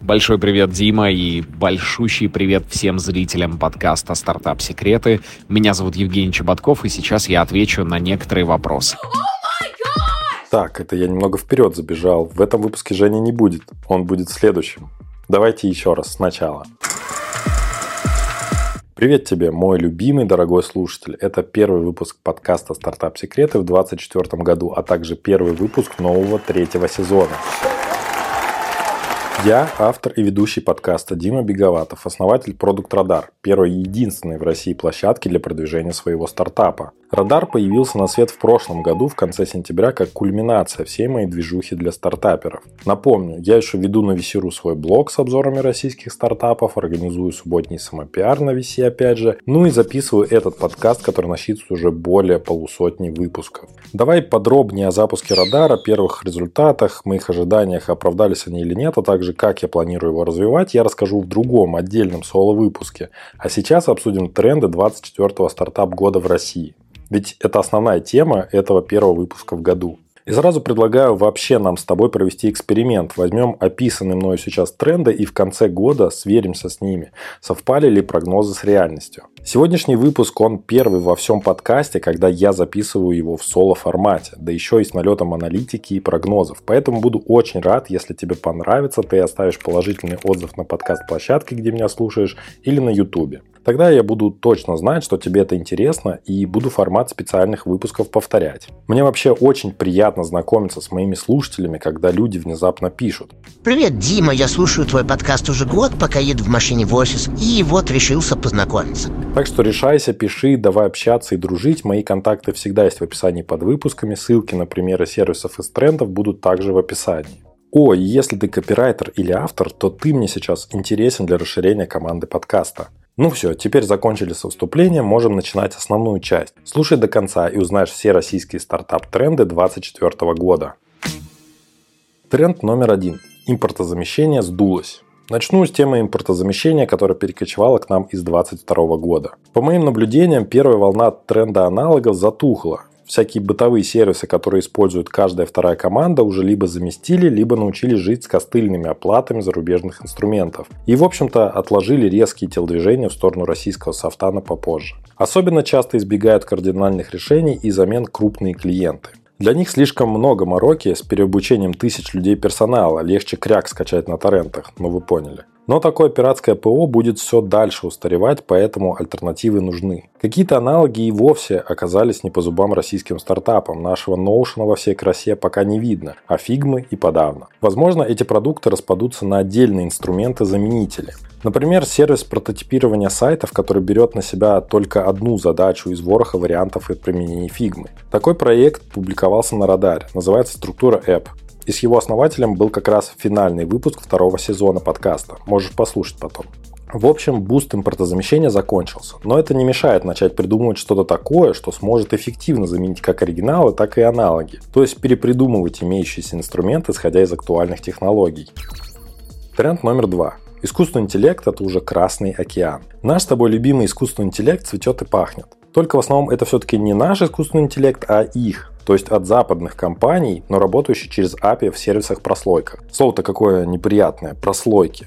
Большой привет, Дима, и большущий привет всем зрителям подкаста «Стартап Секреты». Меня зовут Евгений Чеботков, и сейчас я отвечу на некоторые вопросы. Так, это я немного вперед забежал. В этом выпуске Женя не будет. Он будет следующим. Давайте еще раз сначала. Привет тебе, мой любимый дорогой слушатель. Это первый выпуск подкаста «Стартап Секреты» в 2024 году, а также первый выпуск нового третьего сезона. Я автор и ведущий подкаста Дима Беговатов, основатель Продукт Радар, первой и единственной в России площадки для продвижения своего стартапа. Радар появился на свет в прошлом году, в конце сентября, как кульминация всей моей движухи для стартаперов. Напомню, я еще веду на Весеру свой блог с обзорами российских стартапов, организую субботний самопиар на Веси опять же, ну и записываю этот подкаст, который насчитывает уже более полусотни выпусков. Давай подробнее о запуске Радара, первых результатах, моих ожиданиях, оправдались они или нет, а также как я планирую его развивать, я расскажу в другом отдельном соло-выпуске. А сейчас обсудим тренды 24-го стартап-года в России. Ведь это основная тема этого первого выпуска в году. И сразу предлагаю вообще нам с тобой провести эксперимент. Возьмем описанные мною сейчас тренды и в конце года сверимся с ними. Совпали ли прогнозы с реальностью? Сегодняшний выпуск, он первый во всем подкасте, когда я записываю его в соло-формате, да еще и с налетом аналитики и прогнозов. Поэтому буду очень рад, если тебе понравится, ты оставишь положительный отзыв на подкаст-площадке, где меня слушаешь, или на YouTube. Тогда я буду точно знать, что тебе это интересно, и буду формат специальных выпусков повторять. Мне вообще очень приятно знакомиться с моими слушателями, когда люди внезапно пишут. Привет, Дима, я слушаю твой подкаст уже год, пока еду в машине в офис, и вот решился познакомиться. Так что решайся, пиши, давай общаться и дружить. Мои контакты всегда есть в описании под выпусками. Ссылки на примеры сервисов из трендов будут также в описании. О, если ты копирайтер или автор, то ты мне сейчас интересен для расширения команды подкаста. Ну все, теперь закончили со вступлением, можем начинать основную часть. Слушай до конца и узнаешь все российские стартап-тренды 2024 года. Тренд номер один. Импортозамещение сдулось. Начну с темы импортозамещения, которая перекочевала к нам из 2022 года. По моим наблюдениям, первая волна тренда аналогов затухла всякие бытовые сервисы, которые использует каждая вторая команда, уже либо заместили, либо научились жить с костыльными оплатами зарубежных инструментов. И, в общем-то, отложили резкие телодвижения в сторону российского софта на попозже. Особенно часто избегают кардинальных решений и замен крупные клиенты. Для них слишком много мороки с переобучением тысяч людей персонала, легче кряк скачать на торрентах, ну вы поняли. Но такое пиратское ПО будет все дальше устаревать, поэтому альтернативы нужны. Какие-то аналоги и вовсе оказались не по зубам российским стартапам. Нашего Notion во всей красе пока не видно, а фигмы и подавно. Возможно, эти продукты распадутся на отдельные инструменты-заменители. Например, сервис прототипирования сайтов, который берет на себя только одну задачу из вороха вариантов и применений фигмы. Такой проект публиковался на радаре, называется «Структура App». И с его основателем был как раз финальный выпуск второго сезона подкаста. Можешь послушать потом. В общем, буст импортозамещения закончился, но это не мешает начать придумывать что-то такое, что сможет эффективно заменить как оригиналы, так и аналоги, то есть перепридумывать имеющиеся инструменты, исходя из актуальных технологий. Тренд номер два. Искусственный интеллект – это уже красный океан. Наш с тобой любимый искусственный интеллект цветет и пахнет. Только в основном это все-таки не наш искусственный интеллект, а их то есть от западных компаний, но работающих через API в сервисах-прослойках. Слово-то какое неприятное, прослойки.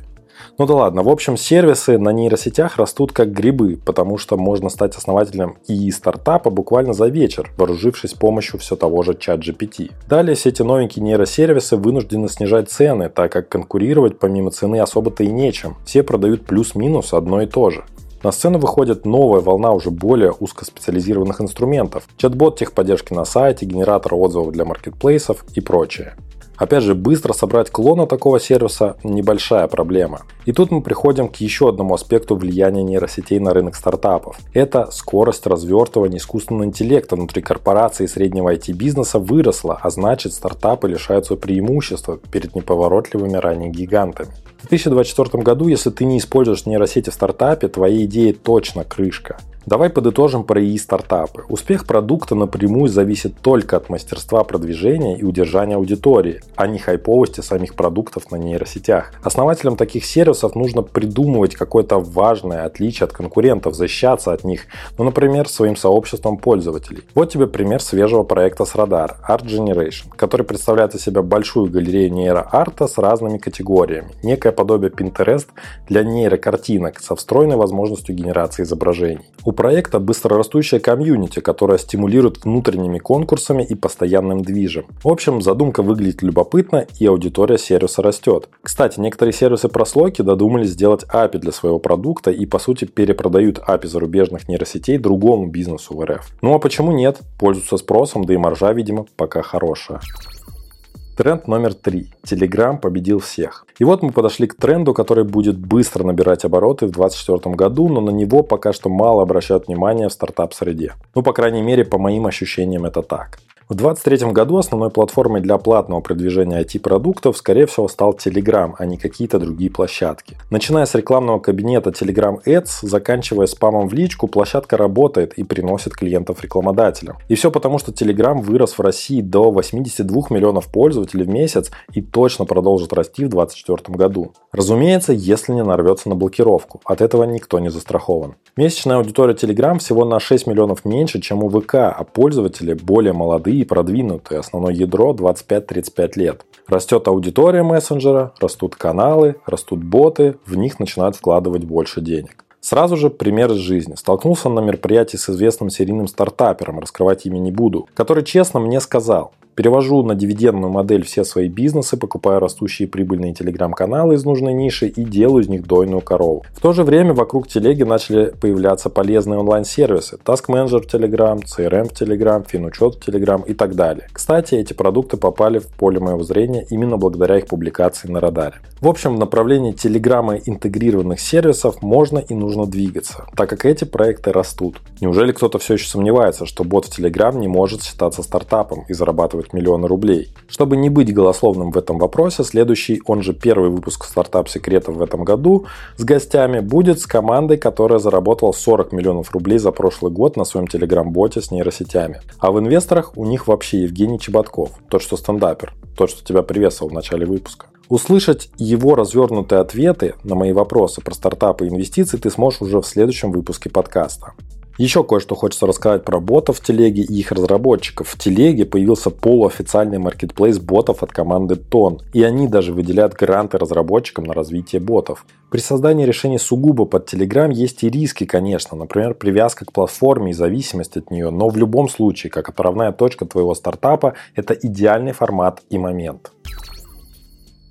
Ну да ладно, в общем, сервисы на нейросетях растут как грибы, потому что можно стать основателем и стартапа буквально за вечер, вооружившись помощью все того же чат GPT. Далее все эти новенькие нейросервисы вынуждены снижать цены, так как конкурировать помимо цены особо-то и нечем. Все продают плюс-минус одно и то же. На сцену выходит новая волна уже более узкоспециализированных инструментов. Чат-бот техподдержки на сайте, генератор отзывов для маркетплейсов и прочее. Опять же, быстро собрать клона такого сервиса – небольшая проблема. И тут мы приходим к еще одному аспекту влияния нейросетей на рынок стартапов. Это скорость развертывания искусственного интеллекта внутри корпорации и среднего IT-бизнеса выросла, а значит стартапы лишаются преимущества перед неповоротливыми ранее гигантами. В 2024 году, если ты не используешь нейросети в стартапе, твоей идеи точно крышка. Давай подытожим про и-стартапы. Успех продукта напрямую зависит только от мастерства продвижения и удержания аудитории, а не хайповости самих продуктов на нейросетях. Основателям таких сервисов нужно придумывать какое-то важное отличие от конкурентов, защищаться от них, ну, например, своим сообществом пользователей. Вот тебе пример свежего проекта с радар Art Generation, который представляет из себя большую галерею нейроарта с разными категориями. Некое подобие Pinterest для нейрокартинок со встроенной возможностью генерации изображений. У проекта быстрорастущая комьюнити, которая стимулирует внутренними конкурсами и постоянным движем. В общем, задумка выглядит любопытно и аудитория сервиса растет. Кстати, некоторые сервисы прослойки додумались сделать API для своего продукта и по сути перепродают API зарубежных нейросетей другому бизнесу в РФ. Ну а почему нет? Пользуются спросом, да и маржа, видимо, пока хорошая. Тренд номер три. Telegram победил всех. И вот мы подошли к тренду, который будет быстро набирать обороты в 2024 году, но на него пока что мало обращают внимание в стартап-среде. Ну, по крайней мере, по моим ощущениям это так. В 2023 году основной платформой для платного продвижения IT-продуктов, скорее всего, стал Telegram, а не какие-то другие площадки. Начиная с рекламного кабинета Telegram Ads, заканчивая спамом в личку, площадка работает и приносит клиентов рекламодателям. И все потому, что Telegram вырос в России до 82 миллионов пользователей в месяц и точно продолжит расти в 2024 году. Разумеется, если не нарвется на блокировку. От этого никто не застрахован. Месячная аудитория Telegram всего на 6 миллионов меньше, чем у ВК, а пользователи более молодые и продвинутые, основное ядро 25-35 лет. Растет аудитория мессенджера, растут каналы, растут боты, в них начинают вкладывать больше денег. Сразу же пример из жизни. Столкнулся на мероприятии с известным серийным стартапером, раскрывать имя не буду, который честно мне сказал, Перевожу на дивидендную модель все свои бизнесы, покупаю растущие прибыльные телеграм-каналы из нужной ниши и делаю из них дойную корову. В то же время вокруг телеги начали появляться полезные онлайн-сервисы. Task Manager в Telegram, CRM в Telegram, Финучет в Telegram и так далее. Кстати, эти продукты попали в поле моего зрения именно благодаря их публикации на радаре. В общем, в направлении телеграмма интегрированных сервисов можно и нужно двигаться, так как эти проекты растут. Неужели кто-то все еще сомневается, что бот в Telegram не может считаться стартапом и зарабатывать миллионы рублей. Чтобы не быть голословным в этом вопросе, следующий, он же первый выпуск стартап секретов в этом году с гостями будет с командой, которая заработала 40 миллионов рублей за прошлый год на своем телеграм-боте с нейросетями. А в инвесторах у них вообще Евгений Чеботков, тот, что стендапер, тот, что тебя приветствовал в начале выпуска. Услышать его развернутые ответы на мои вопросы про стартапы и инвестиции ты сможешь уже в следующем выпуске подкаста. Еще кое-что хочется рассказать про ботов в телеге и их разработчиков. В телеге появился полуофициальный маркетплейс ботов от команды Тон, и они даже выделяют гранты разработчикам на развитие ботов. При создании решений сугубо под Telegram есть и риски, конечно, например, привязка к платформе и зависимость от нее, но в любом случае, как отправная точка твоего стартапа, это идеальный формат и момент.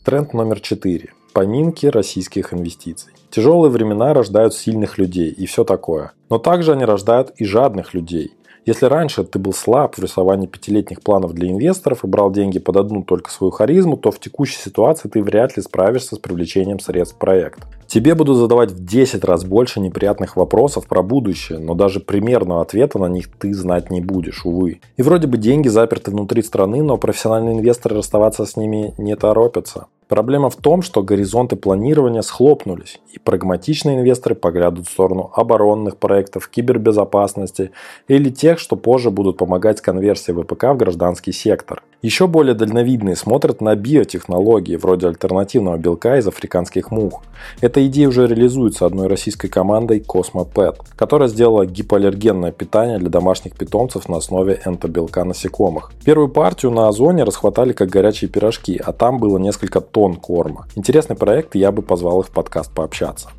Тренд номер 4. Поминки российских инвестиций. Тяжелые времена рождают сильных людей и все такое. Но также они рождают и жадных людей. Если раньше ты был слаб в рисовании пятилетних планов для инвесторов и брал деньги под одну только свою харизму, то в текущей ситуации ты вряд ли справишься с привлечением средств в проект. Тебе будут задавать в 10 раз больше неприятных вопросов про будущее, но даже примерного ответа на них ты знать не будешь, увы. И вроде бы деньги заперты внутри страны, но профессиональные инвесторы расставаться с ними не торопятся. Проблема в том, что горизонты планирования схлопнулись, и прагматичные инвесторы поглядывают в сторону оборонных проектов, кибербезопасности или тех, что позже будут помогать с конверсией ВПК в гражданский сектор. Еще более дальновидные смотрят на биотехнологии, вроде альтернативного белка из африканских мух. Эта идея уже реализуется одной российской командой CosmoPet, которая сделала гипоаллергенное питание для домашних питомцев на основе энтобелка насекомых. Первую партию на Озоне расхватали как горячие пирожки, а там было несколько тонн корма. Интересный проект, я бы позвал их в подкаст пообщаться.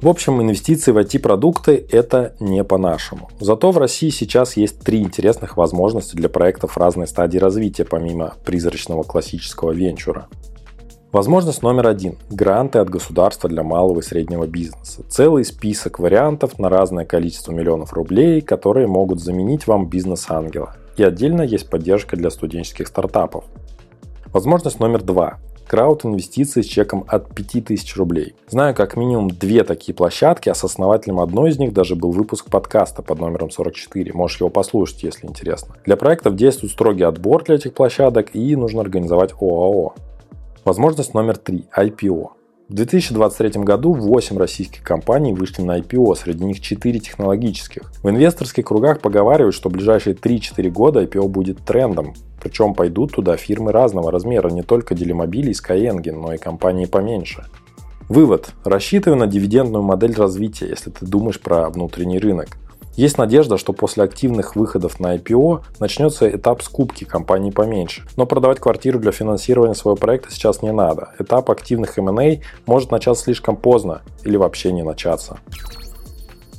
В общем, инвестиции в IT-продукты – это не по-нашему. Зато в России сейчас есть три интересных возможности для проектов разной стадии развития, помимо призрачного классического венчура. Возможность номер один – гранты от государства для малого и среднего бизнеса. Целый список вариантов на разное количество миллионов рублей, которые могут заменить вам бизнес-ангела. И отдельно есть поддержка для студенческих стартапов. Возможность номер два крауд-инвестиции с чеком от 5000 рублей. Знаю как минимум две такие площадки, а с основателем одной из них даже был выпуск подкаста под номером 44. Можешь его послушать, если интересно. Для проектов действует строгий отбор для этих площадок и нужно организовать ОАО. Возможность номер три – IPO. В 2023 году 8 российских компаний вышли на IPO, среди них 4 технологических. В инвесторских кругах поговаривают, что в ближайшие 3-4 года IPO будет трендом, причем пойдут туда фирмы разного размера, не только Делимобили и Skyeng, но и компании поменьше. Вывод. Рассчитывай на дивидендную модель развития, если ты думаешь про внутренний рынок. Есть надежда, что после активных выходов на IPO начнется этап скупки компаний поменьше. Но продавать квартиру для финансирования своего проекта сейчас не надо. Этап активных M&A может начаться слишком поздно или вообще не начаться.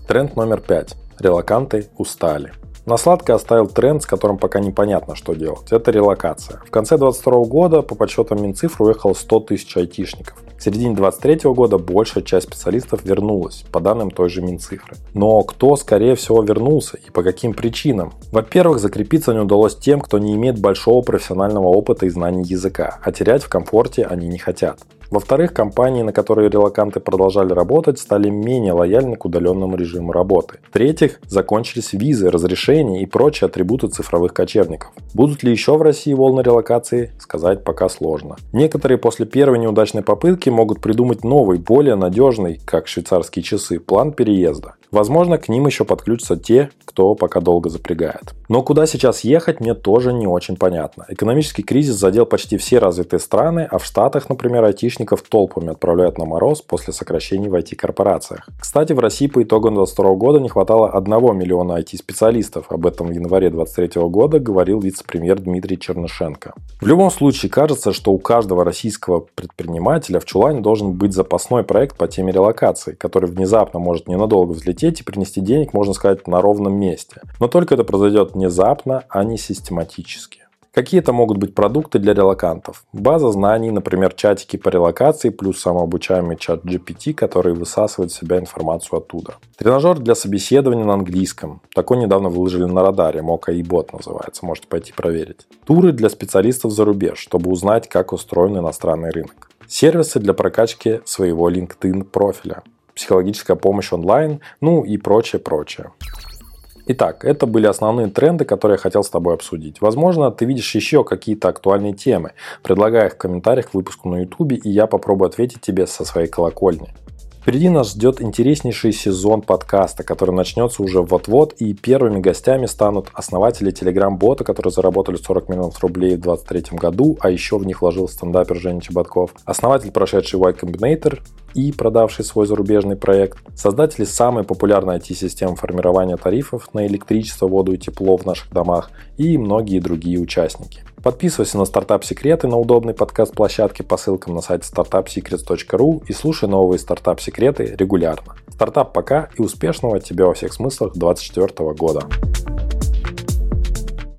Тренд номер пять. Релаканты устали. На сладко оставил тренд, с которым пока непонятно, что делать. Это релокация. В конце 2022 года по подсчетам Минцифры уехало 100 тысяч айтишников. В середине 2023 года большая часть специалистов вернулась, по данным той же Минцифры. Но кто, скорее всего, вернулся и по каким причинам? Во-первых, закрепиться не удалось тем, кто не имеет большого профессионального опыта и знаний языка, а терять в комфорте они не хотят. Во-вторых, компании, на которые релаканты продолжали работать, стали менее лояльны к удаленному режиму работы. В-третьих, закончились визы, разрешения и прочие атрибуты цифровых кочевников. Будут ли еще в России волны релокации, сказать пока сложно. Некоторые после первой неудачной попытки могут придумать новый, более надежный, как швейцарские часы, план переезда. Возможно, к ним еще подключатся те, кто пока долго запрягает. Но куда сейчас ехать, мне тоже не очень понятно. Экономический кризис задел почти все развитые страны, а в Штатах, например, айтишников толпами отправляют на мороз после сокращений в IT-корпорациях. Кстати, в России по итогам 2022 года не хватало 1 миллиона IT-специалистов. Об этом в январе 2023 года говорил вице-премьер Дмитрий Чернышенко. В любом случае, кажется, что у каждого российского предпринимателя в чулане должен быть запасной проект по теме релокации, который внезапно может ненадолго взлететь и принести денег, можно сказать, на ровном месте. Но только это произойдет внезапно, а не систематически. Какие это могут быть продукты для релакантов? База знаний, например, чатики по релокации, плюс самообучаемый чат GPT, который высасывает в себя информацию оттуда. Тренажер для собеседования на английском. Такой недавно выложили на радаре, Мока и бот называется, можете пойти проверить. Туры для специалистов за рубеж, чтобы узнать, как устроен иностранный рынок. Сервисы для прокачки своего LinkedIn профиля психологическая помощь онлайн, ну и прочее, прочее. Итак, это были основные тренды, которые я хотел с тобой обсудить. Возможно, ты видишь еще какие-то актуальные темы. Предлагай их в комментариях к выпуску на YouTube, и я попробую ответить тебе со своей колокольни. Впереди нас ждет интереснейший сезон подкаста, который начнется уже вот-вот, и первыми гостями станут основатели Telegram-бота, которые заработали 40 миллионов рублей в 2023 году, а еще в них вложил стендапер Женя Чеботков, основатель, прошедший Y Combinator и продавший свой зарубежный проект, создатели самой популярной IT-системы формирования тарифов на электричество, воду и тепло в наших домах и многие другие участники. Подписывайся на Стартап Секреты на удобной подкаст-площадке по ссылкам на сайте startupsecrets.ru и слушай новые Стартап Секреты регулярно. Стартап пока и успешного от тебя во всех смыслах 2024 года.